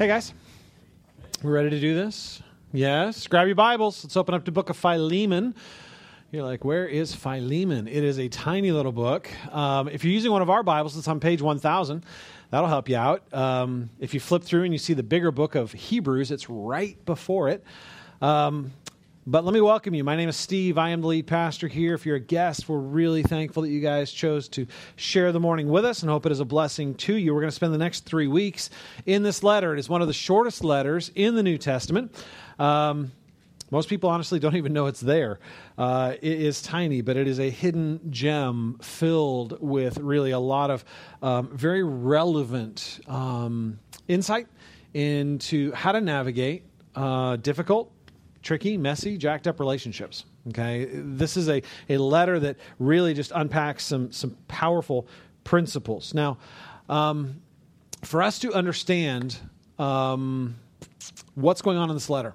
Hey, guys. We're ready to do this? Yes. Grab your Bibles. Let's open up the book of Philemon. You're like, where is Philemon? It is a tiny little book. Um, if you're using one of our Bibles, it's on page 1000. That'll help you out. Um, if you flip through and you see the bigger book of Hebrews, it's right before it. Um, but let me welcome you. My name is Steve. I am the lead pastor here. If you're a guest, we're really thankful that you guys chose to share the morning with us and hope it is a blessing to you. We're going to spend the next three weeks in this letter. It is one of the shortest letters in the New Testament. Um, most people honestly don't even know it's there. Uh, it is tiny, but it is a hidden gem filled with really a lot of um, very relevant um, insight into how to navigate uh, difficult tricky, messy, jacked up relationships. Okay, this is a, a letter that really just unpacks some some powerful principles. Now, um, for us to understand um, what's going on in this letter,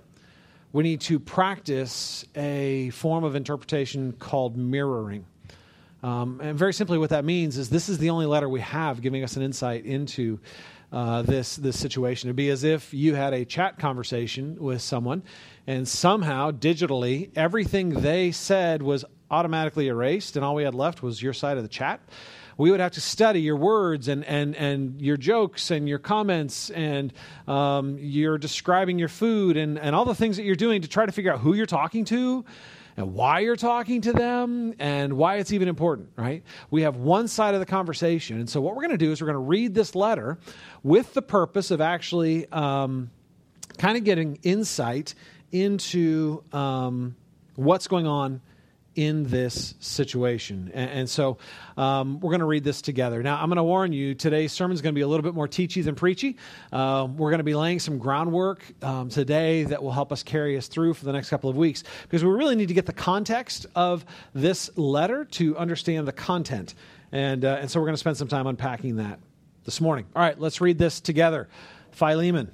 we need to practice a form of interpretation called mirroring. Um, and very simply, what that means is this is the only letter we have giving us an insight into uh, this this situation. It'd be as if you had a chat conversation with someone, and somehow digitally everything they said was automatically erased, and all we had left was your side of the chat. We would have to study your words and and and your jokes and your comments and um, you're describing your food and and all the things that you're doing to try to figure out who you're talking to and why you're talking to them and why it's even important, right? We have one side of the conversation. And so, what we're going to do is we're going to read this letter with the purpose of actually um, kind of getting insight into um, what's going on in this situation. And, and so um, we're going to read this together. Now, I'm going to warn you today's sermon is going to be a little bit more teachy than preachy. Um, we're going to be laying some groundwork um, today that will help us carry us through for the next couple of weeks because we really need to get the context of this letter to understand the content. And, uh, and so we're going to spend some time unpacking that this morning. All right, let's read this together. Philemon,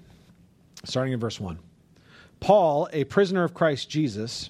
starting in verse 1. Paul, a prisoner of Christ Jesus,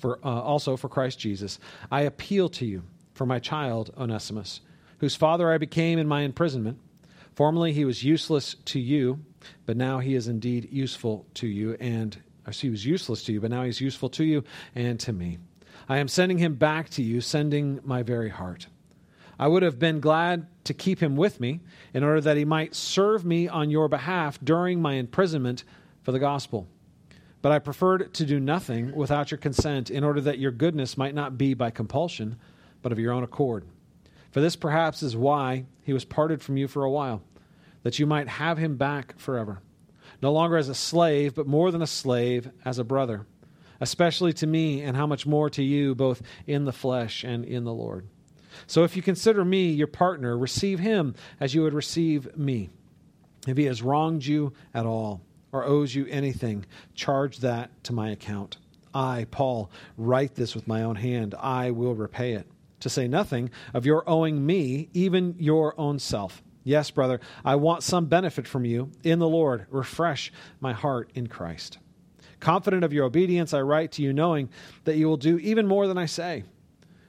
for, uh, also for Christ Jesus, I appeal to you for my child Onesimus, whose father I became in my imprisonment. Formerly he was useless to you, but now he is indeed useful to you, and he was useless to you, but now he's useful to you and to me. I am sending him back to you, sending my very heart. I would have been glad to keep him with me in order that he might serve me on your behalf during my imprisonment for the gospel. But I preferred to do nothing without your consent, in order that your goodness might not be by compulsion, but of your own accord. For this perhaps is why he was parted from you for a while, that you might have him back forever, no longer as a slave, but more than a slave, as a brother, especially to me, and how much more to you, both in the flesh and in the Lord. So if you consider me your partner, receive him as you would receive me. If he has wronged you at all, or owes you anything, charge that to my account. I, Paul, write this with my own hand. I will repay it. To say nothing of your owing me, even your own self. Yes, brother, I want some benefit from you in the Lord. Refresh my heart in Christ. Confident of your obedience, I write to you, knowing that you will do even more than I say.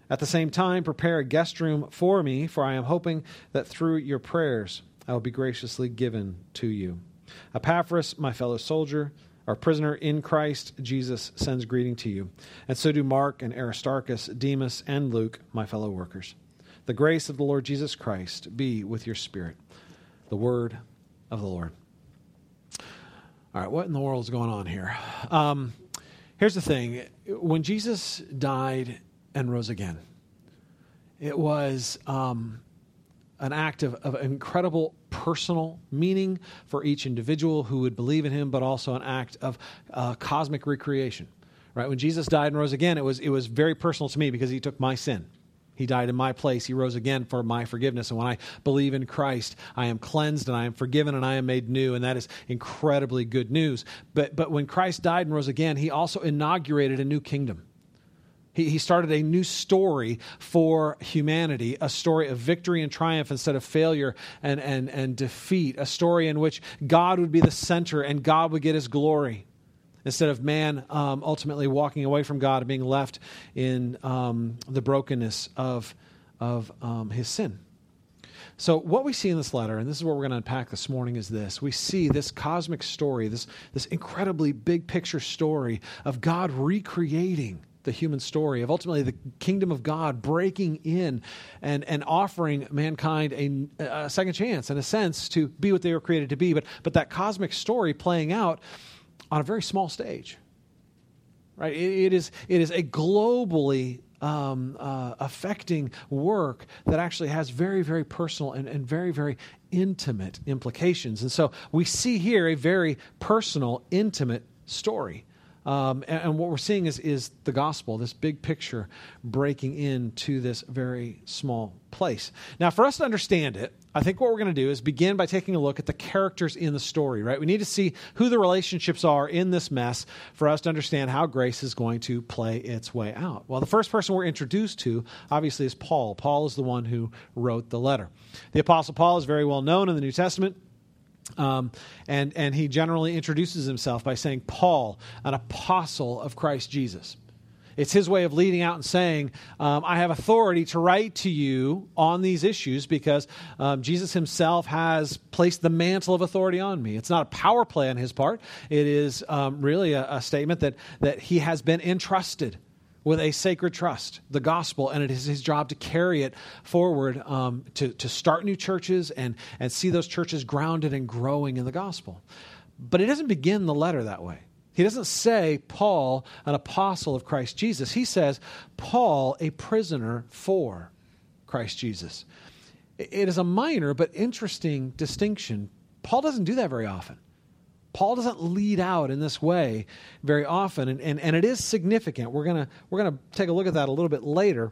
At the same time, prepare a guest room for me, for I am hoping that through your prayers I will be graciously given to you. Epaphras, my fellow soldier, our prisoner in Christ Jesus, sends greeting to you. And so do Mark and Aristarchus, Demas, and Luke, my fellow workers. The grace of the Lord Jesus Christ be with your spirit. The word of the Lord. All right, what in the world is going on here? Um, here's the thing when Jesus died and rose again, It was um, an act of, of incredible personal meaning for each individual who would believe in him, but also an act of uh, cosmic recreation. Right? When Jesus died and rose again, it was, it was very personal to me because he took my sin. He died in my place. He rose again for my forgiveness. And when I believe in Christ, I am cleansed and I am forgiven and I am made new. And that is incredibly good news. But, but when Christ died and rose again, he also inaugurated a new kingdom. He, he started a new story for humanity, a story of victory and triumph instead of failure and, and, and defeat, a story in which God would be the center and God would get his glory instead of man um, ultimately walking away from God and being left in um, the brokenness of, of um, his sin. So, what we see in this letter, and this is what we're going to unpack this morning, is this. We see this cosmic story, this, this incredibly big picture story of God recreating the human story, of ultimately the kingdom of God breaking in and, and offering mankind a, a second chance, in a sense, to be what they were created to be. But, but that cosmic story playing out on a very small stage. Right? it, it is, it is a globally um, uh, affecting work that actually has very, very personal and, and very, very intimate implications. And so we see here a very personal, intimate story. Um, and, and, what we're seeing is, is the gospel, this big picture breaking into this very small place. Now, for us to understand it, I think what we're going to do is begin by taking a look at the characters in the story, right? We need to see who the relationships are in this mess for us to understand how grace is going to play its way out. Well, the first person we're introduced to, obviously, is Paul. Paul is the one who wrote the letter. The Apostle Paul is very well known in the New Testament. Um, and, and he generally introduces himself by saying, Paul, an apostle of Christ Jesus. It's his way of leading out and saying, um, I have authority to write to you on these issues because um, Jesus himself has placed the mantle of authority on me. It's not a power play on his part, it is um, really a, a statement that, that he has been entrusted with a sacred trust, the gospel, and it is his job to carry it forward um, to, to start new churches and, and see those churches grounded and growing in the gospel. But he doesn't begin the letter that way. He doesn't say, Paul, an apostle of Christ Jesus. He says, Paul, a prisoner for Christ Jesus. It is a minor but interesting distinction. Paul doesn't do that very often. Paul doesn't lead out in this way very often, and, and, and it is significant. We're going we're gonna take a look at that a little bit later.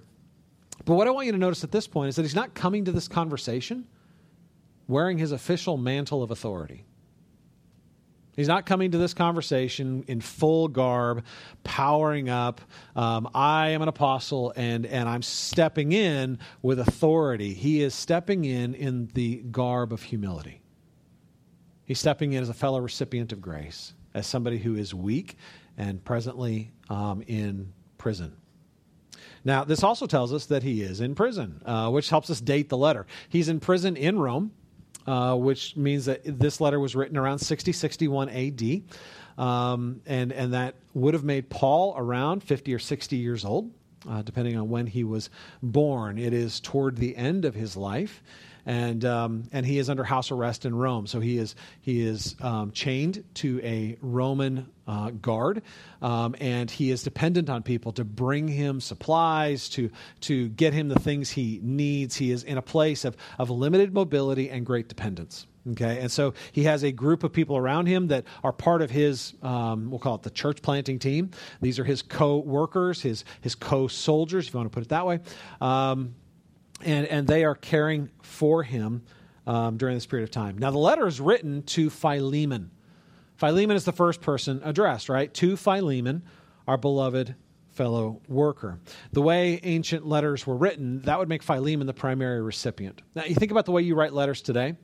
But what I want you to notice at this point is that he's not coming to this conversation wearing his official mantle of authority. He's not coming to this conversation in full garb, powering up. Um, I am an apostle and, and I'm stepping in with authority. He is stepping in in the garb of humility. He's stepping in as a fellow recipient of grace, as somebody who is weak and presently um, in prison. Now, this also tells us that he is in prison, uh, which helps us date the letter. He's in prison in Rome, uh, which means that this letter was written around 60, 61 AD. Um, and, and that would have made Paul around 50 or 60 years old, uh, depending on when he was born. It is toward the end of his life and um, and he is under house arrest in Rome. So he is he is um, chained to a Roman uh, guard, um, and he is dependent on people to bring him supplies to to get him the things he needs. He is in a place of of limited mobility and great dependence. Okay, and so he has a group of people around him that are part of his, um, we'll call it the church planting team. These are his co workers, his, his co soldiers, if you want to put it that way. Um, and, and they are caring for him um, during this period of time. Now, the letter is written to Philemon. Philemon is the first person addressed, right? To Philemon, our beloved fellow worker. The way ancient letters were written, that would make Philemon the primary recipient. Now, you think about the way you write letters today.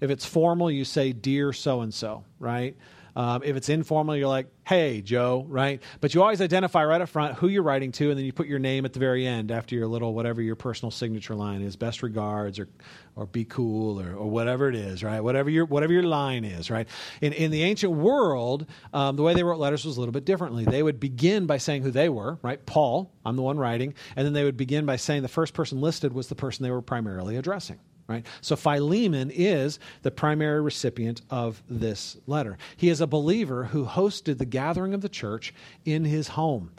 If it's formal, you say, Dear so and so, right? Um, if it's informal, you're like, hey, Joe, right? But you always identify right up front who you're writing to, and then you put your name at the very end after your little, whatever your personal signature line is, best regards or, or be cool or, or whatever it is, right? Whatever your, whatever your line is, right? In, in the ancient world, um, the way they wrote letters was a little bit differently. They would begin by saying who they were, right? Paul, I'm the one writing. And then they would begin by saying the first person listed was the person they were primarily addressing right? So Philemon is the primary recipient of this letter. He is a believer who hosted the gathering of the church in his home.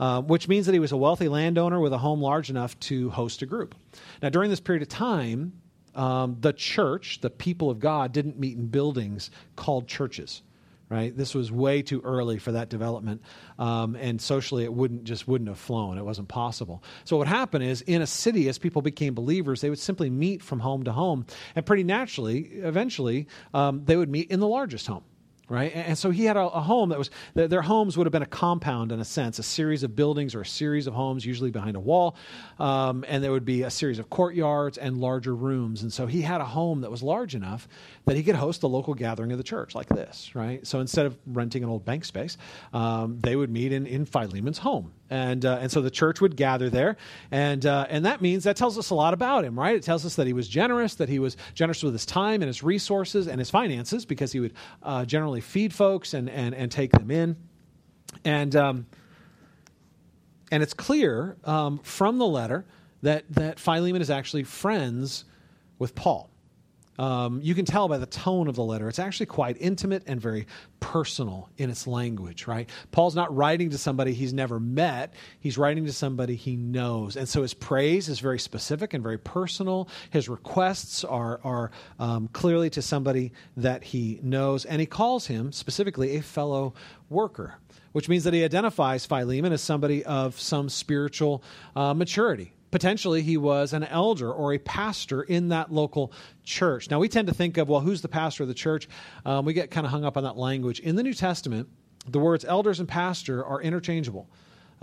uh, which means that he was a wealthy landowner with a home large enough to host a group. Now, during this period of time, um, the church, the people of God, didn't meet in buildings called churches. Right, this was way too early for that development, um, and socially it wouldn't just wouldn't have flown. It wasn't possible. So what happened is, in a city, as people became believers, they would simply meet from home to home, and pretty naturally, eventually, um, they would meet in the largest home right? And so he had a, home that was, their homes would have been a compound in a sense, a series of buildings or a series of homes, usually behind a wall. Um, and there would be a series of courtyards and larger rooms. And so he had a home that was large enough that he could host a local gathering of the church like this, right? So instead of renting an old bank space, um, they would meet in, in Philemon's home. And, uh, and so the church would gather there. And, uh, and that means, that tells us a lot about him, right? It tells us that he was generous, that he was generous with his time and his resources and his finances because he would uh, generally feed folks and, and, and take them in. And, um, and it's clear um, from the letter that, that Philemon is actually friends with Paul. Um, you can tell by the tone of the letter. It's actually quite intimate and very personal in its language, right? Paul's not writing to somebody he's never met, he's writing to somebody he knows. And so his praise is very specific and very personal. His requests are, are um, clearly to somebody that he knows. And he calls him specifically a fellow worker, which means that he identifies Philemon as somebody of some spiritual uh, maturity potentially he was an elder or a pastor in that local church. Now, we tend to think of, well, who's the pastor of the church? Um, we get kind of hung up on that language. In the New Testament, the words elders and pastor are interchangeable.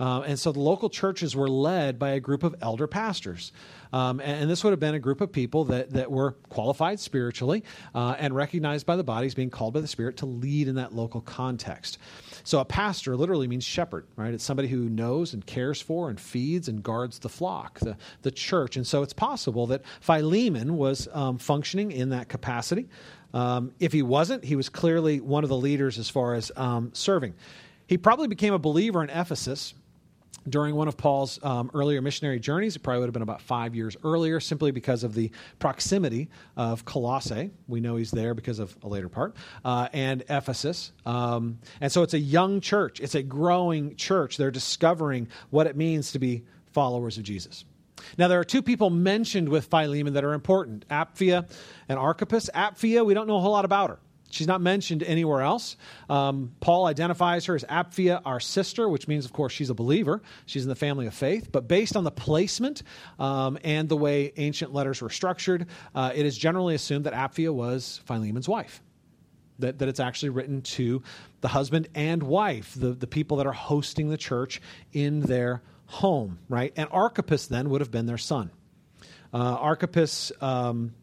Uh, and so the local churches were led by a group of elder pastors. Um, and, and, this would have been a group of people that, that were qualified spiritually uh, and recognized by the bodies being called by the Spirit to lead in that local context. So a pastor literally means shepherd, right? It's somebody who knows and cares for and feeds and guards the flock, the, the church. And so it's possible that Philemon was um, functioning in that capacity. Um, if he wasn't, he was clearly one of the leaders as far as um, serving. He probably became a believer in Ephesus during one of Paul's um, earlier missionary journeys. It probably would have been about five years earlier, simply because of the proximity of Colossae. We know he's there because of a later part, uh, and Ephesus. Um, and so it's a young church, it's a growing church. They're discovering what it means to be followers of Jesus. Now, there are two people mentioned with Philemon that are important Apphia and Archippus. Apphia, we don't know a whole lot about her. She's not mentioned anywhere else. Um, Paul identifies her as Apphia, our sister, which means, of course, she's a believer. She's in the family of faith. But based on the placement um, and the way ancient letters were structured, uh, it is generally assumed that Apphia was Philemon's wife. That, that it's actually written to the husband and wife, the, the people that are hosting the church in their home, right? And Archippus then would have been their son. Uh, Archippus. Um,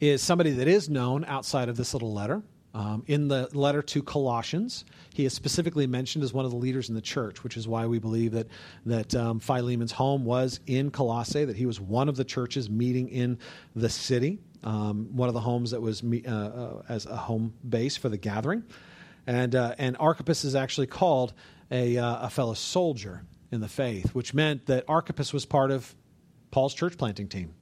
is somebody that is known outside of this little letter. Um, in the letter to Colossians, he is specifically mentioned as one of the leaders in the church, which is why we believe that that um, Philemon's home was in Colossae, that he was one of the churches meeting in the city, um, one of the homes that was uh, uh, as a home base for the gathering, and uh, and Archippus is actually called a, uh, a fellow soldier in the faith, which meant that Archippus was part of Paul's church planting team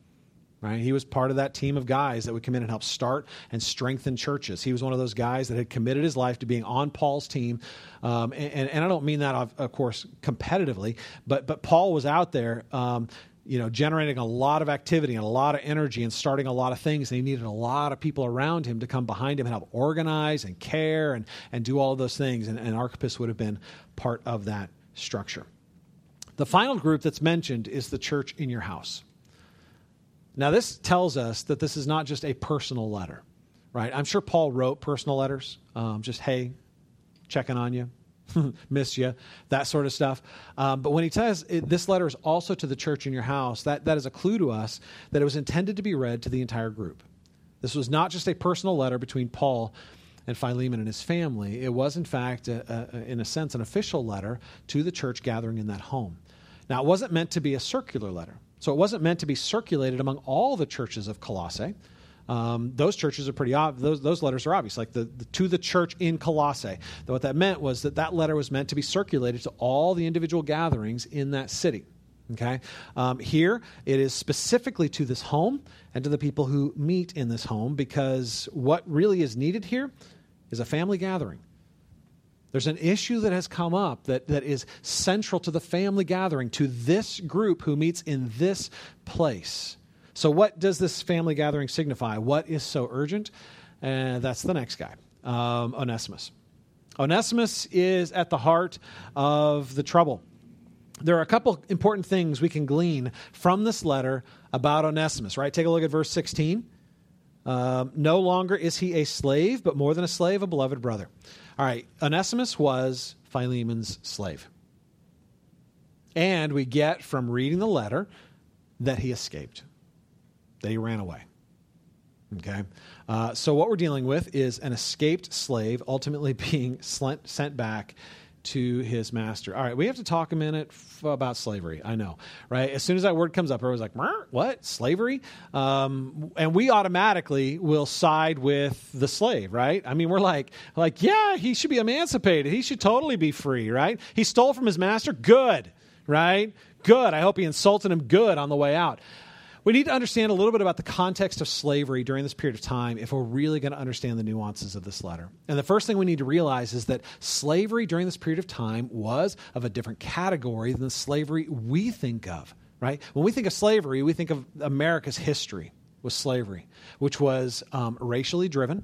right? He was part of that team of guys that would come in and help start and strengthen churches. He was one of those guys that had committed his life to being on Paul's team. Um, and, and, I don't mean that, of, of, course, competitively, but, but Paul was out there. Um, you know, generating a lot of activity and a lot of energy and starting a lot of things. And he needed a lot of people around him to come behind him and help organize and care and, and do all of those things. And, and Archippus would have been part of that structure. The final group that's mentioned is the church in your house. Now, this tells us that this is not just a personal letter, right? I'm sure Paul wrote personal letters, um, just, hey, checking on you, miss you, that sort of stuff. Um, but when he says it, this letter is also to the church in your house, that, that is a clue to us that it was intended to be read to the entire group. This was not just a personal letter between Paul and Philemon and his family. It was, in fact, a, a, in a sense, an official letter to the church gathering in that home. Now, it wasn't meant to be a circular letter. So it wasn't meant to be circulated among all the churches of Colossae. Um, those churches are pretty. Those, those letters are obvious, like the, the, to the church in Colossae. What that meant was that that letter was meant to be circulated to all the individual gatherings in that city. Okay, um, here it is specifically to this home and to the people who meet in this home, because what really is needed here is a family gathering. There's an issue that has come up that, that is central to the family gathering, to this group who meets in this place. So, what does this family gathering signify? What is so urgent? And that's the next guy, um, Onesimus. Onesimus is at the heart of the trouble. There are a couple important things we can glean from this letter about Onesimus, right? Take a look at verse 16. Um, no longer is he a slave, but more than a slave, a beloved brother. All right, Onesimus was Philemon's slave. And we get from reading the letter that he escaped, that he ran away. Okay? Uh, so, what we're dealing with is an escaped slave ultimately being sent back to his master. All right, we have to talk a minute f- about slavery. I know, right? As soon as that word comes up, everyone's like, "What slavery?" Um, and we automatically will side with the slave, right? I mean, we're like, like, yeah, he should be emancipated. He should totally be free, right? He stole from his master. Good, right? Good. I hope he insulted him. Good on the way out. We need to understand a little bit about the context of slavery during this period of time if we're really going to understand the nuances of this letter. And the first thing we need to realize is that slavery during this period of time was of a different category than the slavery we think of, right? When we think of slavery, we think of America's history with slavery, which was um, racially driven,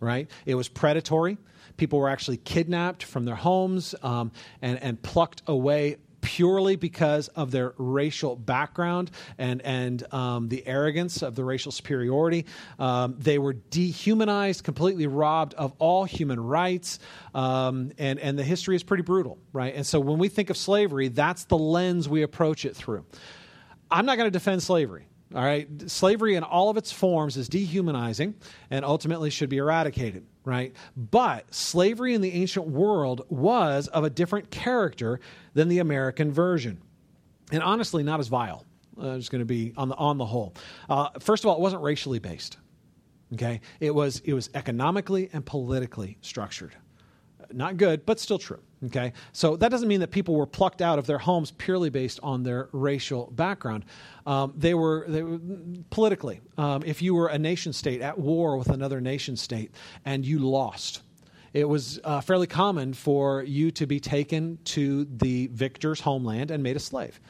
right? It was predatory. People were actually kidnapped from their homes um, and, and plucked away purely because of their racial background and, and um, the arrogance of the racial superiority. Um, they were dehumanized, completely robbed of all human rights, um, and, and the history is pretty brutal, right? And so when we think of slavery, that's the lens we approach it through. I'm not going to defend slavery. All right, slavery in all of its forms is dehumanizing and ultimately should be eradicated, right? But slavery in the ancient world was of a different character than the American version. And honestly, not as vile. Uh, it's going to be on the, on the whole. Uh, first of all, it wasn't racially based. Okay, it was it was economically and politically structured. Not good, but still true. Okay, so that doesn't mean that people were plucked out of their homes purely based on their racial background. Um, they, were, they were politically. Um, if you were a nation state at war with another nation state and you lost, it was uh, fairly common for you to be taken to the victor's homeland and made a slave.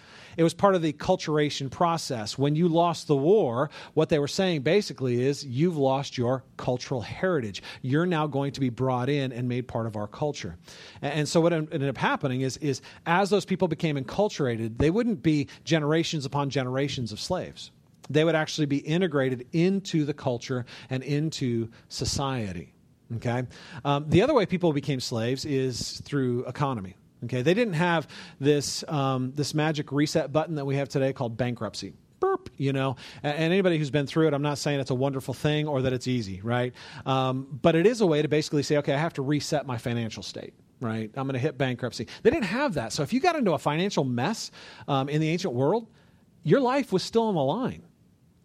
It was part of the culturation process. When you lost the war, what they were saying basically is you've lost your cultural heritage. You're now going to be brought in and made part of our culture. And so what ended up happening is, is as those people became enculturated, they wouldn't be generations upon generations of slaves. They would actually be integrated into the culture and into society. Okay? Um, the other way people became slaves is through economy. Okay, they didn't have this um, this magic reset button that we have today called bankruptcy. Burp, you know. And, anybody who's been through it, I'm not saying it's a wonderful thing or that it's easy, right? Um, but it is a way to basically say, okay, I have to reset my financial state right? I'm going to hit bankruptcy. They didn't have that. So if you got into a financial mess um, in the ancient world, your life was still on the line.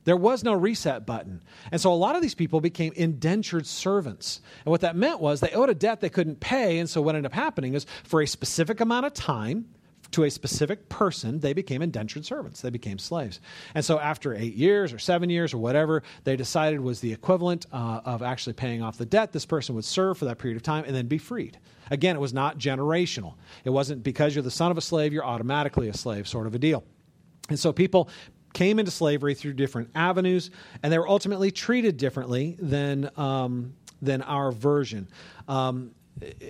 There was no reset button. And so a lot of these people became indentured servants. And what that meant was they owed a debt they couldn't pay. And so what ended up happening is for a specific amount of time, to a specific person, they became indentured servants. They became slaves. And so, after eight years or seven years or whatever, they decided was the equivalent uh, of actually paying off the debt. This person would serve for that period of time and then be freed. Again, it was not generational. It wasn't because you're the son of a slave, you're automatically a slave, sort of a deal. And so people came into slavery through different avenues, and they were ultimately treated differently than um, than our version. Um,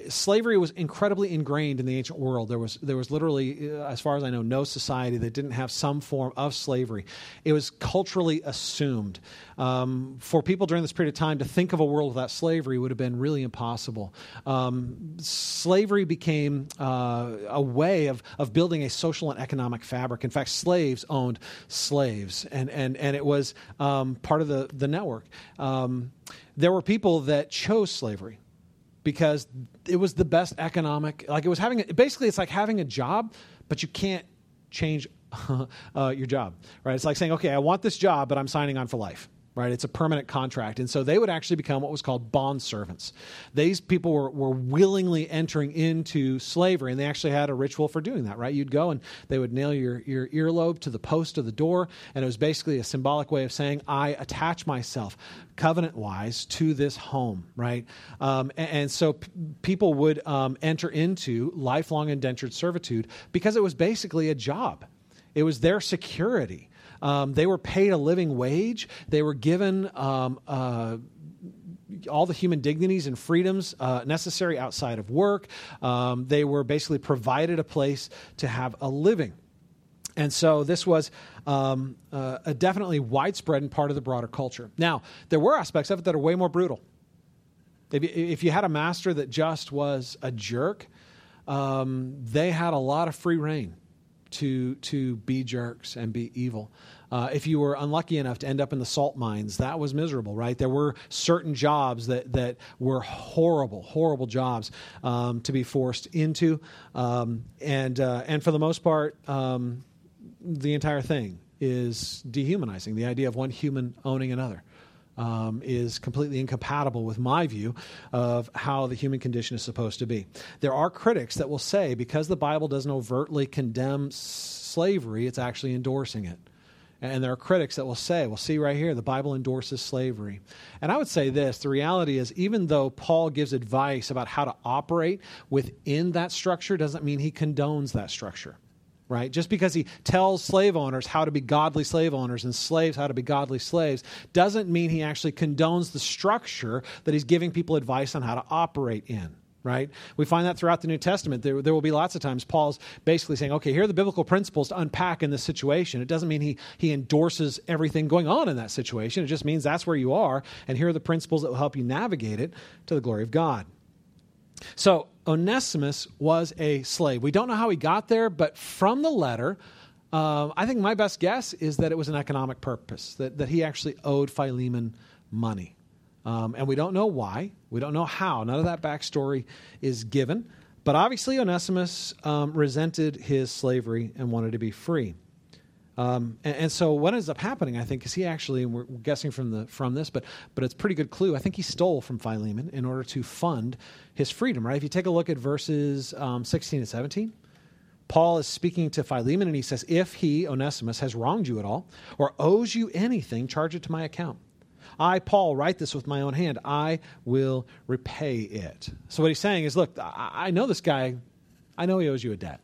slavery was incredibly ingrained in the ancient world. There was there was literally, uh, as far as I know, no society that didn't have some form of slavery. It was culturally assumed. Um, for people during this period of time to think of a world without slavery would have been really impossible. Um, slavery became uh, a way of of building a social and economic fabric. In fact, slaves owned slaves, and and and it was um, part of the the network. Um, there were people that chose slavery because it was the best economic like it was having basically it's like having a job but you can't change uh, your job right? It's like saying okay i want this job but i'm signing on for life right? It's a permanent contract. And so they would actually become what was called bond servants. These people were, were willingly entering into slavery, and they actually had a ritual for doing that, right? You'd go and they would nail your, your earlobe to the post of the door, and it was basically a symbolic way of saying, I attach myself covenant wise to this home, right? Um, and, and, so p- people would um, enter into lifelong indentured servitude because it was basically a job, it was their security. Um, they were paid a living wage. They were given um, uh, all the human dignities and freedoms uh, necessary outside of work. Um, they were basically provided a place to have a living. And so this was um, uh, a definitely widespread and part of the broader culture. Now, there were aspects of it that are way more brutal. If you, if you had a master that just was a jerk, um, they had a lot of free reign to, to be jerks and be evil. Uh, if you were unlucky enough to end up in the salt mines, that was miserable, right? There were certain jobs that, that were horrible, horrible jobs um, to be forced into. Um, and, uh, and for the most part, um, the entire thing is dehumanizing. The idea of one human owning another. Um, is completely incompatible with my view of how the human condition is supposed to be. There are critics that will say because the Bible doesn't overtly condemn slavery, it's actually endorsing it. And there are critics that will say, well, see right here, the Bible endorses slavery. And I would say this the reality is, even though Paul gives advice about how to operate within that structure, doesn't mean he condones that structure. Right? Just because he tells slave owners how to be godly slave owners and slaves how to be godly slaves doesn't mean he actually condones the structure that he's giving people advice on how to operate in right? We find that throughout the New Testament. There, there will be lots of times Paul's basically saying, okay, here are the biblical principles to unpack in this situation. It doesn't mean he, he endorses everything going on in that situation. It just means that's where you are, and here are the principles that will help you navigate it to the glory of God. So, Onesimus was a slave. We don't know how he got there, but from the letter, uh, I think my best guess is that it was an economic purpose, that, that he actually owed Philemon money. Um, and we don't know why. We don't know how. None of that backstory is given. But obviously, Onesimus um, resented his slavery and wanted to be free. Um, and, and, so, what ends up happening, I think, is he actually, we're guessing from the from this, but but it's pretty good clue. I think he stole from Philemon in order to fund his freedom. Right? If you take a look at verses um, sixteen and seventeen, Paul is speaking to Philemon, and he says, "If he Onesimus has wronged you at all, or owes you anything, charge it to my account." I, Paul, write this with my own hand. I will repay it. So what he's saying is, look, I, know this guy. I know he owes you a debt.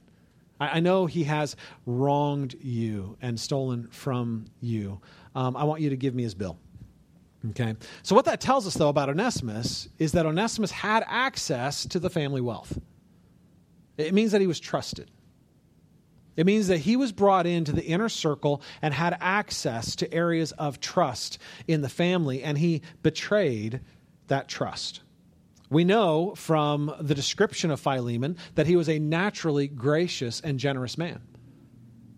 I, know he has wronged you and stolen from you. Um, I want you to give me his bill. Okay. So what that tells us, though, about Onesimus is that Onesimus had access to the family wealth. It means that he was trusted. It means that he was brought into the inner circle and had access to areas of trust in the family, and he betrayed that trust. We know from the description of Philemon that he was a naturally gracious and generous man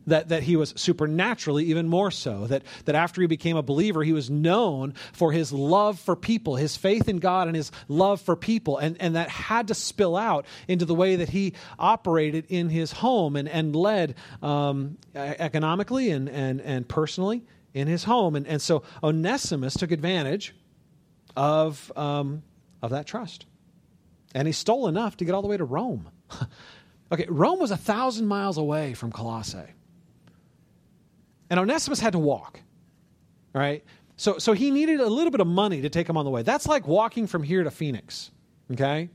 that, that he was supernaturally even more so. That, that after he became a believer, he was known for his love for people, his faith in God, and his love for people. And, and that had to spill out into the way that he operated in his home and, and led um, economically and, and, and personally in his home. And, and so Onesimus took advantage of, um, of that trust. And he stole enough to get all the way to Rome. okay, Rome was a thousand miles away from Colossae. And Onesimus had to walk. right? So, so he needed a little bit of money to take him on the way. That's like walking from here to Phoenix, okay?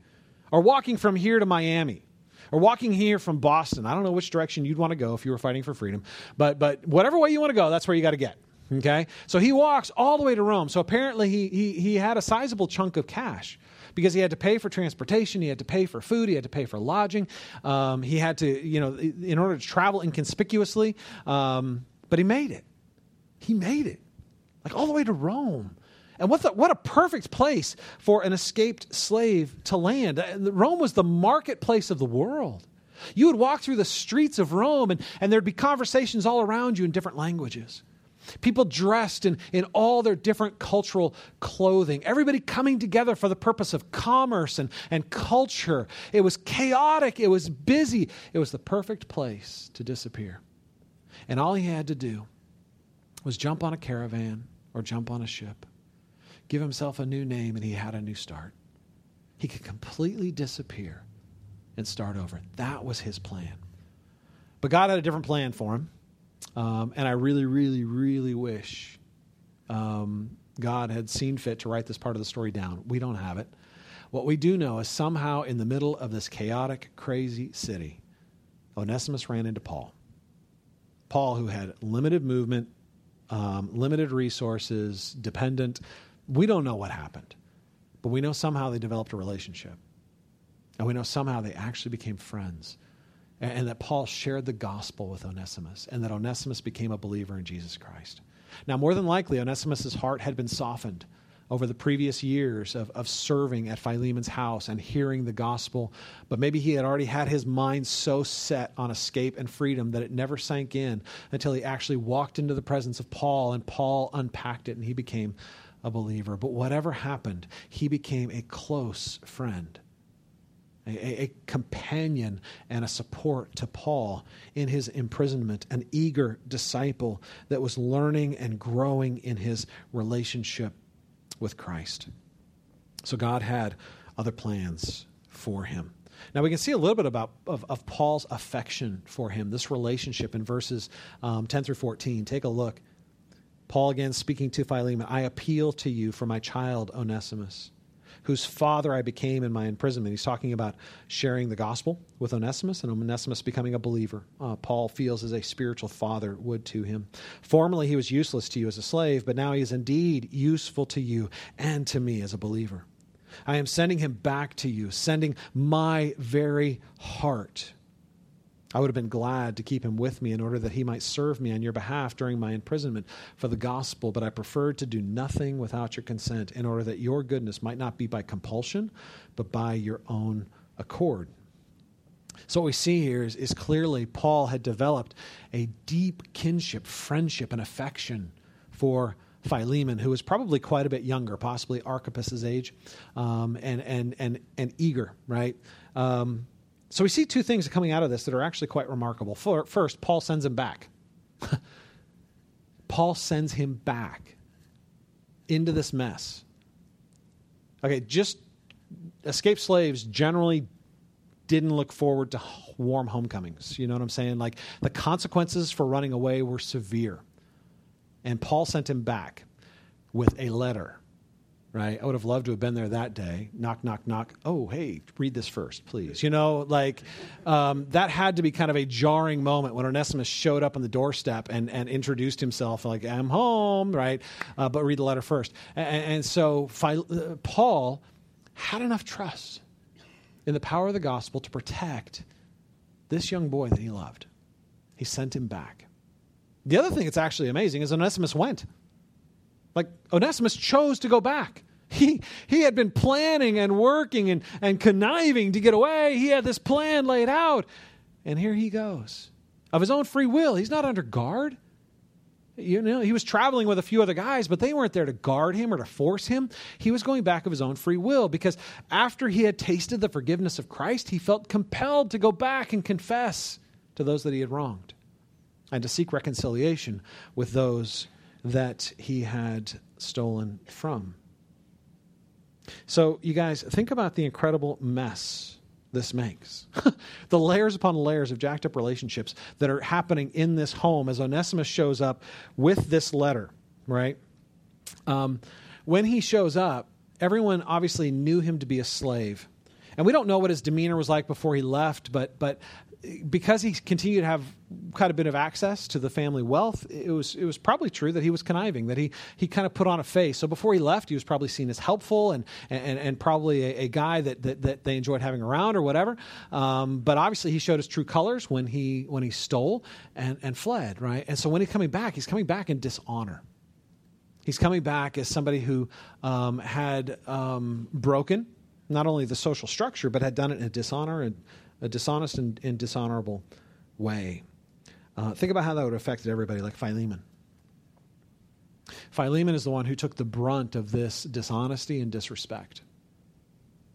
Or walking from here to Miami. Or walking here from Boston. I don't know which direction you'd want to go if you were fighting for freedom. But, but whatever way you want to go, that's where you got to get. Okay? So he walks all the way to Rome. So apparently he, he, he had a sizable chunk of cash because he had to pay for transportation, he had to pay for food, he had to pay for lodging, um, he had to, you know, in order to travel inconspicuously, um, but he made it. He made it. Like all the way to Rome. And what, the, what a perfect place for an escaped slave to land. Uh, Rome was the marketplace of the world. You would walk through the streets of Rome, and, and there'd be conversations all around you in different languages. People dressed in, in all their different cultural clothing. Everybody coming together for the purpose of commerce and, and culture. It was chaotic. It was busy. It was the perfect place to disappear. And all he had to do was jump on a caravan or jump on a ship, give himself a new name, and he had a new start. He could completely disappear and start over. That was his plan. But God had a different plan for him. Um, and I really, really, really wish um, God had seen fit to write this part of the story down. We don't have it. What we do know is somehow in the middle of this chaotic, crazy city, Onesimus ran into Paul. Paul, who had limited movement, um, limited resources, dependent. We don't know what happened, but we know somehow they developed a relationship. And we know somehow they actually became friends. And, that Paul shared the gospel with Onesimus, and that Onesimus became a believer in Jesus Christ. Now, more than likely, Onesimus' heart had been softened over the previous years of, of serving at Philemon's house and hearing the gospel, but maybe he had already had his mind so set on escape and freedom that it never sank in until he actually walked into the presence of Paul and Paul unpacked it and he became a believer. But whatever happened, he became a close friend. A, a, companion and a support to Paul in his imprisonment, an eager disciple that was learning and growing in his relationship with Christ. So God had other plans for him. Now we can see a little bit about of, of Paul's affection for him, this relationship in verses um, 10 through 14. Take a look. Paul again speaking to Philemon, I appeal to you for my child Onesimus whose father I became in my imprisonment. He's talking about sharing the gospel with Onesimus and Onesimus becoming a believer. Uh, Paul feels as a spiritual father would to him. Formerly, he was useless to you as a slave, but now he is indeed useful to you and to me as a believer. I am sending him back to you, sending my very heart I would have been glad to keep him with me in order that he might serve me on your behalf during my imprisonment for the gospel, but I preferred to do nothing without your consent in order that your goodness might not be by compulsion, but by your own accord. So, what we see here is, is clearly Paul had developed a deep kinship, friendship, and affection for Philemon, who was probably quite a bit younger, possibly Archippus's age, um, and, and, and, and eager, right? Um, so we see two things coming out of this that are actually quite remarkable. First, Paul sends him back. Paul sends him back into this mess. Okay, just escaped slaves generally didn't look forward to warm homecomings. You know what I'm saying? Like the consequences for running away were severe. And Paul sent him back with a letter right? I would have loved to have been there that day. Knock, knock, knock. Oh, hey, read this first, please. You know, like um, that had to be kind of a jarring moment when Onesimus showed up on the doorstep and, and introduced himself, like, I'm home, right? Uh, but read the letter first. And, and so uh, Paul had enough trust in the power of the gospel to protect this young boy that he loved. He sent him back. The other thing that's actually amazing is Onesimus went. Like Onesimus chose to go back. He, he had been planning and working and, and conniving to get away. He had this plan laid out. And here he goes. Of his own free will. He's not under guard. You know, he was traveling with a few other guys, but they weren't there to guard him or to force him. He was going back of his own free will because after he had tasted the forgiveness of Christ, he felt compelled to go back and confess to those that he had wronged and to seek reconciliation with those that he had stolen from. So, you guys, think about the incredible mess this makes. the layers upon layers of jacked up relationships that are happening in this home as Onesimus shows up with this letter, right? Um, when he shows up, everyone obviously knew him to be a slave. And we don't know what his demeanor was like before he left, but, but because he continued to have quite a bit of access to the family wealth, it was it was probably true that he was conniving, that he he kind of put on a face. So before he left, he was probably seen as helpful and and, and probably a, a guy that, that, that they enjoyed having around or whatever. Um, but obviously, he showed his true colors when he when he stole and and fled, right? And so when he's coming back, he's coming back in dishonor. He's coming back as somebody who um, had um, broken not only the social structure, but had done it in dishonor and a dishonest and, and dishonorable way. Uh, think about how that would have affected everybody, like Philemon. Philemon is the one who took the brunt of this dishonesty and disrespect.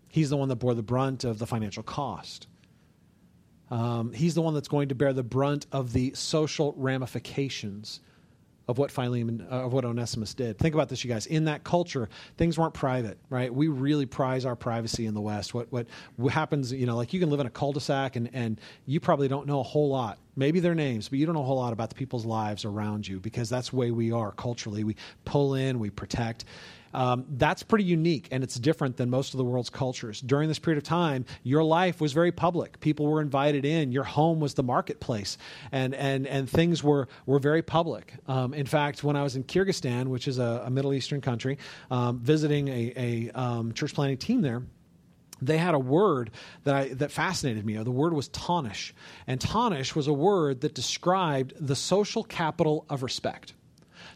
He's the one that bore the brunt of the financial cost. Um, he's the one that's going to bear the brunt of the social ramifications of what Philemon, uh, of what Onesimus did. Think about this, you guys. In that culture, things weren't private, right? We really prize our privacy in the West. What what happens, you know, like you can live in a cul-de-sac and and you probably don't know a whole lot, maybe their names, but you don't know a whole lot about the people's lives around you because that's the way we are culturally. We pull in, we protect. Um, that's pretty unique and it's different than most of the world's cultures. During this period of time, your life was very public. People were invited in. Your home was the marketplace, and and and things were were very public. Um, in fact, when I was in Kyrgyzstan, which is a, a Middle Eastern country, um, visiting a, a um, church planting team there they had a word that I, that fascinated me. The word was tonish, and tonish was a word that described the social capital of respect.